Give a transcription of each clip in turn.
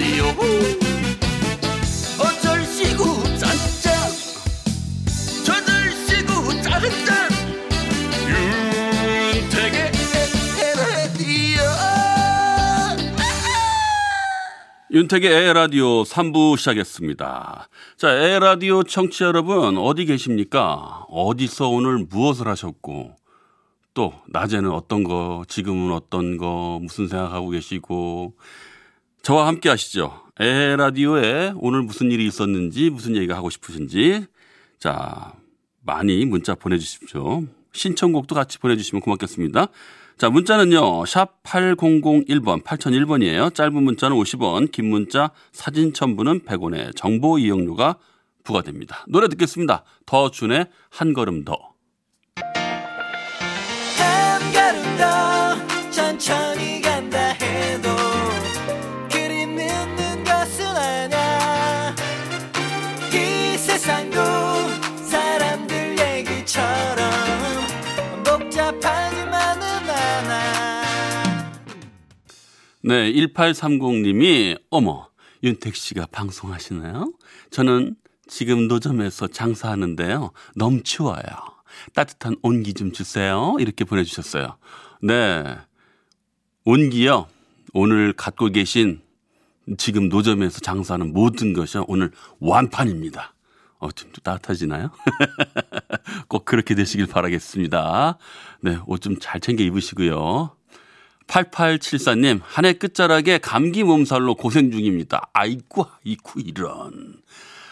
라디오 어쩔 시구 짠짠 저들 시구 짠짠 윤택의 에헤라디오 윤택의 에라디오 3부 시작했습니다. 자, 에라디오 청취자 여러분, 어디 계십니까? 어디서 오늘 무엇을 하셨고, 또, 낮에는 어떤 거, 지금은 어떤 거, 무슨 생각하고 계시고, 저와 함께 하시죠. 에 라디오에 오늘 무슨 일이 있었는지, 무슨 얘기가 하고 싶으신지, 자, 많이 문자 보내주십시오. 신청곡도 같이 보내주시면 고맙겠습니다. 자, 문자는요, 샵 8001번, 8001번이에요. 짧은 문자는 50원, 긴 문자, 사진 첨부는 100원의 정보 이용료가 부과됩니다. 노래 듣겠습니다. 더 준의 한 걸음 더. 네, 1830님이, 어머, 윤택 씨가 방송하시나요? 저는 지금 노점에서 장사하는데요. 너무 추워요. 따뜻한 온기 좀 주세요. 이렇게 보내주셨어요. 네. 온기요. 오늘 갖고 계신 지금 노점에서 장사하는 모든 것이 오늘 완판입니다. 어, 좀 따뜻해지나요? 꼭 그렇게 되시길 바라겠습니다. 네, 옷 좀 잘 챙겨 입으시고요. 8874님, 한 해 끝자락에 감기 몸살로 고생 중입니다. 아이쿠, 아이쿠, 이런.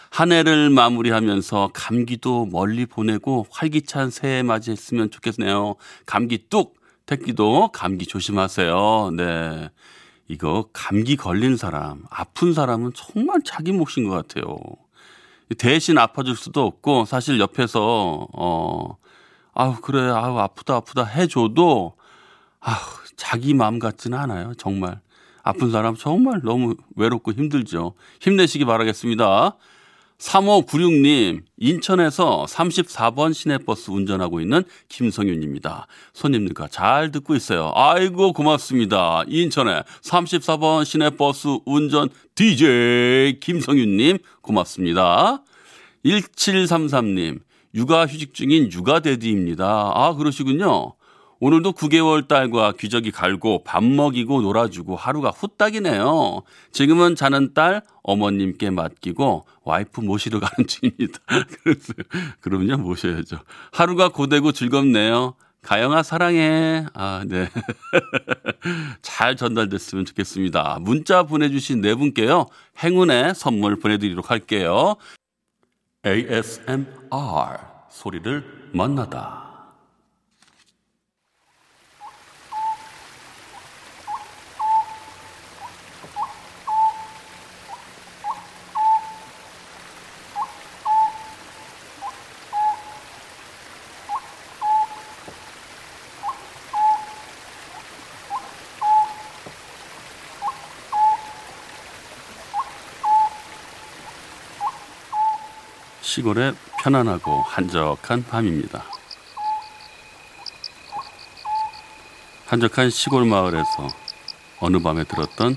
한 해를 마무리하면서 감기도 멀리 보내고 활기찬 새해 맞이했으면 좋겠네요. 감기 뚝! 택기도 감기 조심하세요. 네. 이거 감기 걸린 사람, 아픈 사람은 정말 자기 몫인 것 같아요. 대신 아파줄 수도 없고, 사실 옆에서, 어, 아우, 그래, 아우, 아프다, 아프다 해줘도, 아우, 자기 마음 같지는 않아요. 정말. 아픈 사람 정말 너무 외롭고 힘들죠. 힘내시기 바라겠습니다. 3596님, 인천에서 34번 시내버스 운전하고 있는 김성윤입니다. 손님들과 잘 듣고 있어요. 아이고, 고맙습니다. 인천에 34번 시내버스 운전 DJ 김성윤님, 고맙습니다. 1733님, 육아 휴직 중인 육아대디입니다. 아, 그러시군요. 오늘도 9개월 딸과 기저귀 갈고 밥 먹이고 놀아주고 하루가 후딱이네요. 지금은 자는 딸 어머님께 맡기고 와이프 모시러 가는 중입니다. 그럼요 모셔야죠. 하루가 고되고 즐겁네요. 가영아 사랑해. 아, 네. 잘 전달됐으면 좋겠습니다. 문자 보내주신 네 분께요. 행운의 선물 보내드리도록 할게요. ASMR 소리를 만나다. 시골의 편안하고 한적한 밤입니다. 한적한 시골 마을에서 어느 밤에 들었던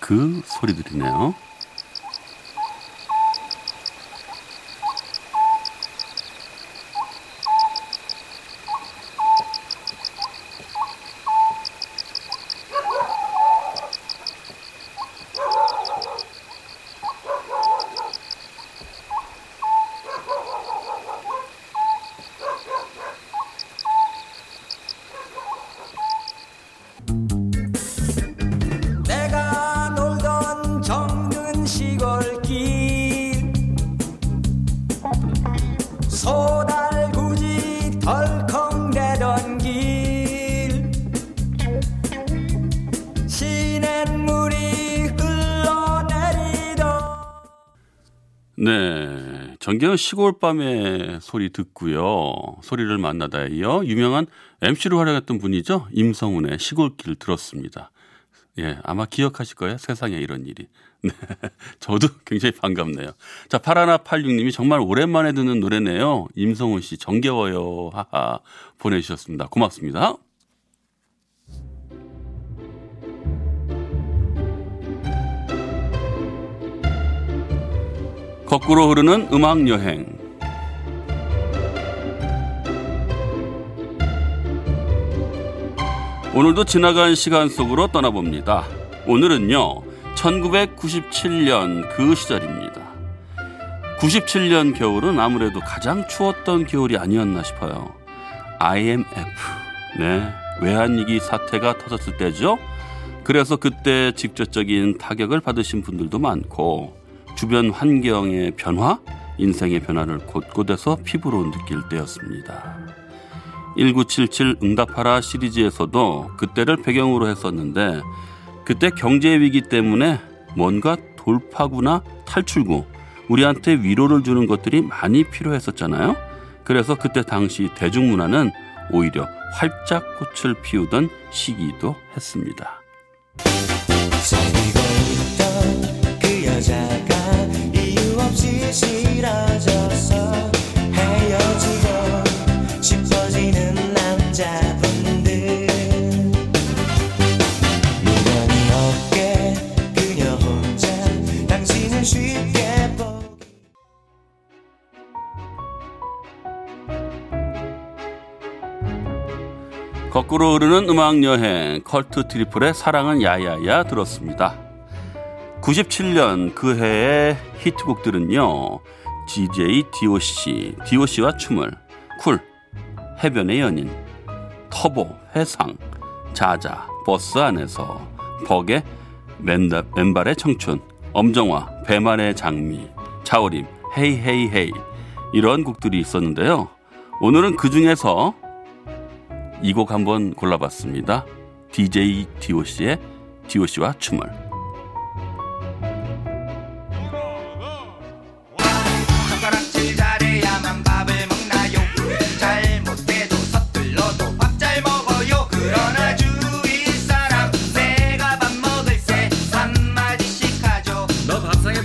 그 소리들이네요. 네. 정겨운 시골 밤의 소리 듣고요. 소리를 만나다 이어 유명한 MC로 활약했던 분이죠. 임성훈의 시골길 들었습니다. 예, 아마 기억하실 거예요. 세상에 이런 일이. 저도 굉장히 반갑네요. 자, 파라나 86님이 정말 오랜만에 듣는 노래네요. 임성훈 씨, 정겨워요. 하하. 보내주셨습니다. 고맙습니다. 거꾸로 흐르는 음악 여행. 오늘도 지나간 시간 속으로 떠나봅니다. 오늘은요, 1997년 그 시절입니다. 97년 겨울은 아무래도 가장 추웠던 겨울이 아니었나 싶어요. IMF. 네. 외환위기 사태가 터졌을 때죠. 그래서 그때 직접적인 타격을 받으신 분들도 많고, 주변 환경의 변화, 인생의 변화를 곳곳에서 피부로 느낄 때였습니다. 1977 응답하라 시리즈에서도 그때를 배경으로 했었는데 그때 경제 위기 때문에 뭔가 돌파구나 탈출구 우리한테 위로를 주는 것들이 많이 필요했었잖아요. 그래서 그때 당시 대중문화는 오히려 활짝 꽃을 피우던 시기도 했습니다. 거꾸로 흐르는 음악 여행 컬트 트리플의 사랑은 야야야 들었습니다. 97년 그 해의 히트곡들은요. DJ DOC, DOC와 춤을, 쿨, 해변의 연인, 터보, 회상, 자자, 버스 안에서, 벅의, 맨다, 맨발의 청춘, 엄정화, 배반의 장미, 자우림, Hey Hey Hey 이런 곡들이 있었는데요. 오늘은 그 중에서 이 곡 한번 골라봤습니다. DJ DOC의 DOC와 춤을.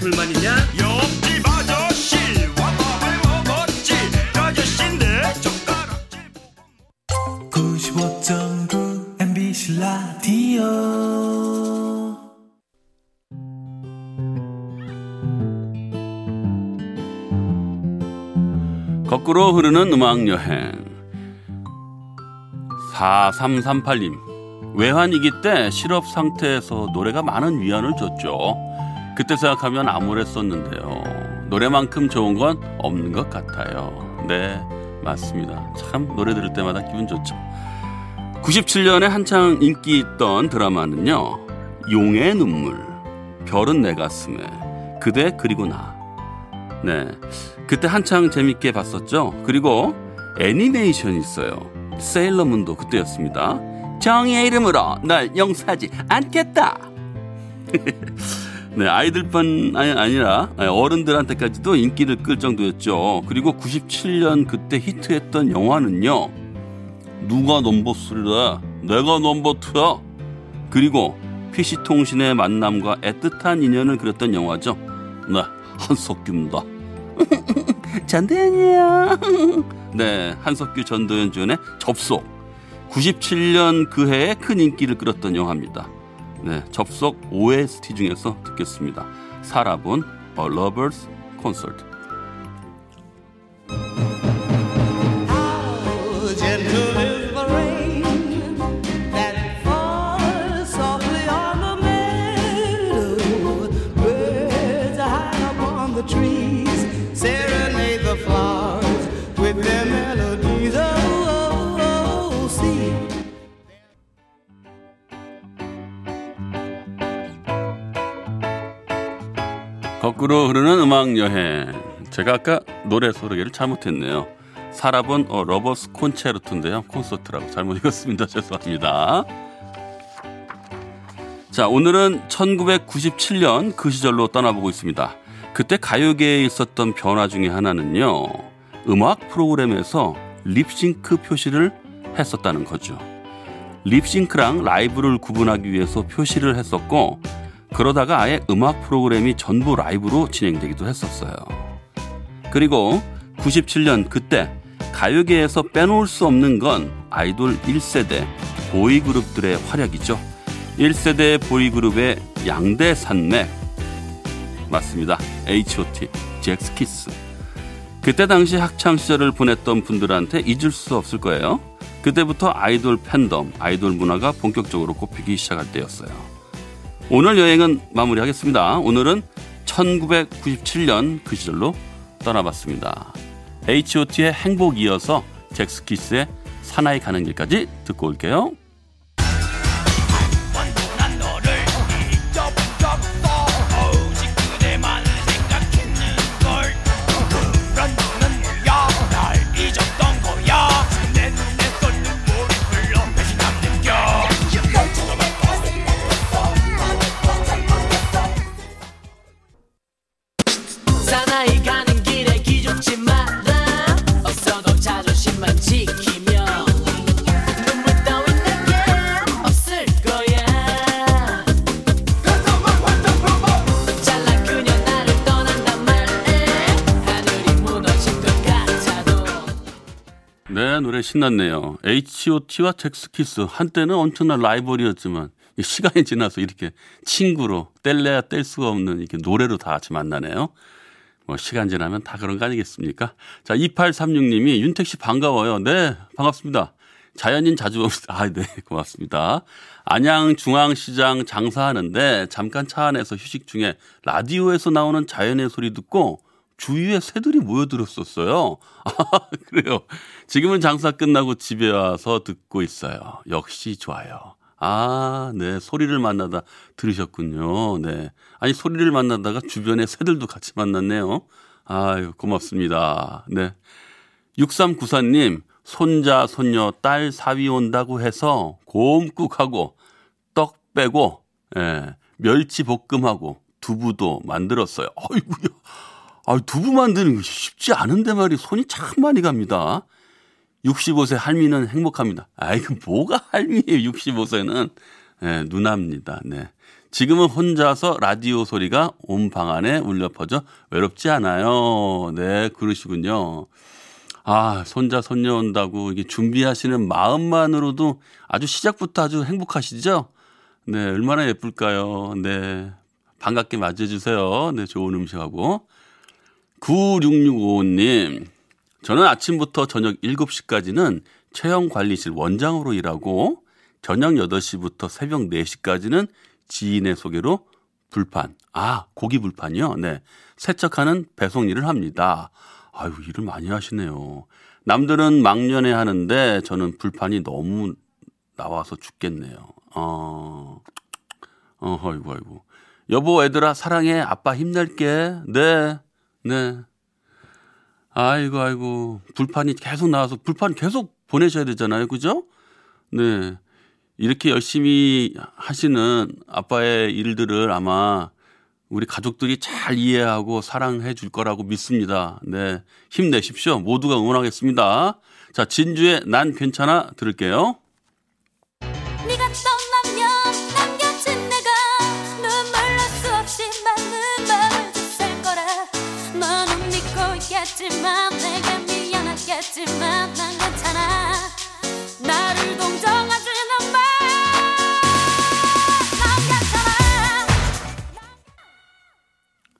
불만이냐? 옆집 아저씨 와 밥을 먹었지 저 아저씨인데 젓가락질 95.9 MBC 라디오 거꾸로 흐르는 음악 여행. 4338님. 외환위기 때 실업 상태에서 노래가 많은 위안을 줬죠. 그때 생각하면 암울했었는데요. 노래만큼 좋은 건 없는 것 같아요. 네, 맞습니다. 참 노래 들을 때마다 기분 좋죠. 97년에 한창 인기 있던 드라마는요. 용의 눈물, 별은 내 가슴에, 그대 그리고 나. 네. 그때 한창 재밌게 봤었죠. 그리고 애니메이션이 있어요. 세일러문도 그때였습니다. 정의의 이름으로 널 용서하지 않겠다. 네, 아이들뿐 아니- 아니라 어른들한테까지도 인기를 끌 정도였죠. 그리고 97년 그때 히트했던 영화는요. 누가 넘버 3래? 내가 넘버 2야. 그리고 PC통신의 만남과 애틋한 인연을 그렸던 영화죠. 네, 한석규입니다. 전도연이야. 네, 한석규 전도연 주연의 접속. 97년 그 해에 큰 인기를 끌었던 영화입니다. 네, 접속 OST 중에서 듣겠습니다. 살아본 A Lover's Concert. 여행. 제가 아까 노래 소개를 잘못했네요. 사라 본 A Lover's Concerto인데요. 콘서트라고 잘못 읽었습니다. 죄송합니다. 자, 오늘은 1997년 그 시절로 떠나보고 있습니다. 그때 가요계에 있었던 변화 중에 하나는요. 음악 프로그램에서 립싱크 표시를 했었다는 거죠. 립싱크랑 라이브를 구분하기 위해서 표시를 했었고 그러다가 아예 음악 프로그램이 전부 라이브로 진행되기도 했었어요. 그리고 97년 그때 가요계에서 빼놓을 수 없는 건 아이돌 1세대 보이그룹들의 활약이죠. 1세대 보이그룹의 양대 산맥 맞습니다. H.O.T. 잭스키스. 그때 당시 학창 시절을 보냈던 분들한테 잊을 수 없을 거예요. 그때부터 아이돌 팬덤, 아이돌 문화가 본격적으로 꼽히기 시작할 때였어요. 오늘 여행은 마무리하겠습니다. 오늘은 1997년 그 시절로 떠나봤습니다. H.O.T의 행복 이어서 잭스키스의 사나이 가는 길까지 듣고 올게요. 네, 노래 신났네요. H.O.T와 잭스키스 한때는 엄청난 라이벌이었지만 이 시간이 지나서 이렇게 친구로 뗄래야 뗄 수가 없는 이렇게 노래로 다 같이 만나네요. 뭐 시간 지나면 다 그런 거 아니겠습니까? 자, 2836님이 윤택 씨 반가워요. 네, 반갑습니다. 자연인 자주 봅니다. 아, 네, 고맙습니다. 안양 중앙시장 장사하는데 잠깐 차 안에서 휴식 중에 라디오에서 나오는 자연의 소리 듣고 주위에 새들이 모여들었었어요. 아, 그래요. 지금은 장사 끝나고 집에 와서 듣고 있어요. 역시 좋아요. 아, 네. 소리를 만나다 들으셨군요. 네. 아니, 소리를 만나다가 주변에 새들도 같이 만났네요. 아유, 고맙습니다. 네. 6394님, 손자, 손녀, 딸 사위 온다고 해서 곰국하고 떡 빼고, 예, 멸치 볶음하고 두부도 만들었어요. 아이고야. 아, 두부 만드는 거 쉽지 않은데 말이 손이 참 많이 갑니다. 65세 할미는 행복합니다. 아이고, 뭐가 할미예요, 65세는. 네, 누나입니다. 네. 지금은 혼자서 라디오 소리가 온 방 안에 울려 퍼져 외롭지 않아요. 네, 그러시군요. 아, 손자, 손녀 온다고 이게 준비하시는 마음만으로도 아주 시작부터 아주 행복하시죠? 네, 얼마나 예쁠까요? 네. 반갑게 맞이해주세요. 네, 좋은 음식하고. 9665님, 저는 아침부터 저녁 7시까지는 체형관리실 원장으로 일하고 저녁 8시부터 새벽 4시까지는 지인의 소개로 불판, 아, 고기 불판이요? 네. 세척하는 배송 일을 합니다. 아유, 일을 많이 하시네요. 남들은 막년에 하는데 저는 불판이 너무 나와서 죽겠네요. 어, 어, 아이고, 아이고. 여보, 애들아, 사랑해. 아빠 힘낼게. 네, 네. 아이고, 아이고. 불판이 계속 나와서 불판 계속 보내셔야 되잖아요. 그죠? 네. 이렇게 열심히 하시는 아빠의 일들을 아마 우리 가족들이 잘 이해하고 사랑해 줄 거라고 믿습니다. 네. 힘내십시오. 모두가 응원하겠습니다. 자, 진주의 난 괜찮아 들을게요.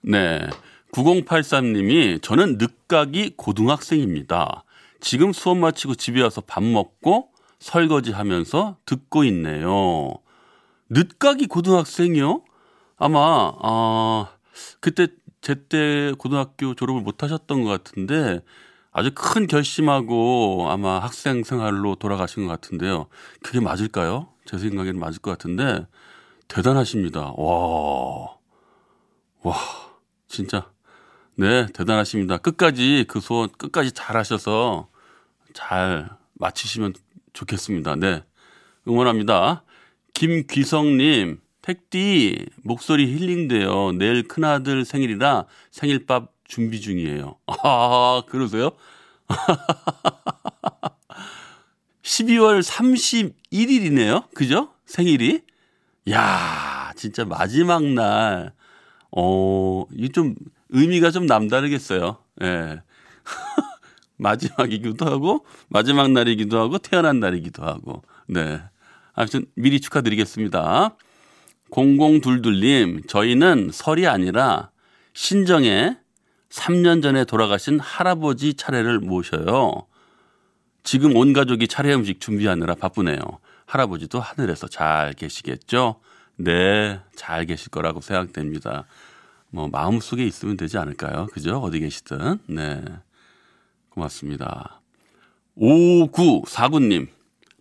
네. 9083님이 저는 늦가기 고등학생입니다. 지금 수업 마치고 집에 와서 밥 먹고 설거지 하면서 듣고 있네요. 늦가기 고등학생이요? 아마, 아, 그때 제때 고등학교 졸업을 못 하셨던 것 같은데 아주 큰 결심하고 아마 학생 생활로 돌아가신 것 같은데요. 그게 맞을까요? 제 생각에는 맞을 것 같은데 대단하십니다. 와. 와, 진짜. 네, 대단하십니다. 끝까지 그 소원 끝까지 잘 하셔서 잘 마치시면 좋겠습니다. 네. 응원합니다. 김귀성님, 택디, 목소리 힐링돼요. 내일 큰아들 생일이라 생일밥 준비 중이에요. 아, 그러세요? 12월 31일이네요. 그죠? 생일이. 야 진짜 마지막 날, 어, 이 좀 의미가 좀 남다르겠어요. 예. 마지막이기도 하고, 마지막 날이기도 하고, 태어난 날이기도 하고, 네. 아무튼 미리 축하드리겠습니다. 0022님, 저희는 설이 아니라 신정에 3년 전에 돌아가신 할아버지 차례를 모셔요. 지금 온 가족이 차례 음식 준비하느라 바쁘네요. 할아버지도 하늘에서 잘 계시겠죠? 네, 잘 계실 거라고 생각됩니다. 뭐, 마음 속에 있으면 되지 않을까요? 그죠? 어디 계시든. 네. 고맙습니다. 5949님,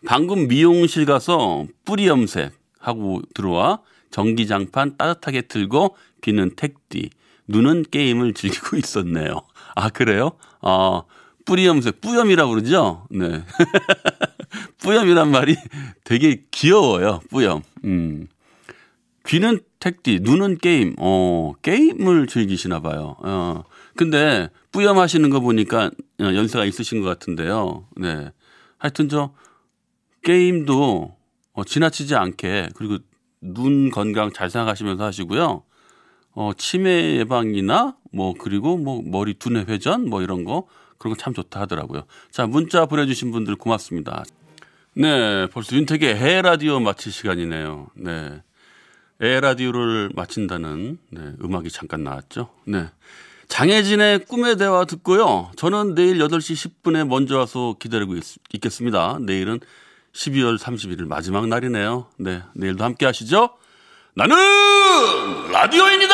방금 미용실 가서 뿌리 염색 하고 들어와 전기장판 따뜻하게 틀고 귀는 택디, 눈은 게임을 즐기고 있었네요. 아, 그래요? 아, 뿌리 염색, 뿌염이라고 그러죠? 네. 뿌염이란 말이 되게 귀여워요, 뿌염. 음. 귀는 택디, 눈은 게임. 어, 게임을 즐기시나 봐요. 어. 근데 뿌염 하시는 거 보니까 어, 연세가 있으신 것 같은데요. 네. 하여튼 저 게임도 어, 지나치지 않게 그리고 눈 건강 잘 생각하시면서 하시고요. 어, 치매 예방이나 뭐 그리고 뭐 머리 두뇌 회전 뭐 이런 거 그런 거 참 좋다 하더라고요. 자, 문자 보내주신 분들 고맙습니다. 네, 벌써 윤택의 해 라디오 마칠 시간이네요. 네. 에 라디오를 마친다는 네, 음악이 잠깐 나왔죠. 네. 장혜진의 꿈의 대화 듣고요. 저는 내일 8시 10분에 먼저 와서 기다리고 있, 있겠습니다. 내일은 12월 31일 마지막 날이네요. 네. 내일도 함께 하시죠. 나는 라디오입니다!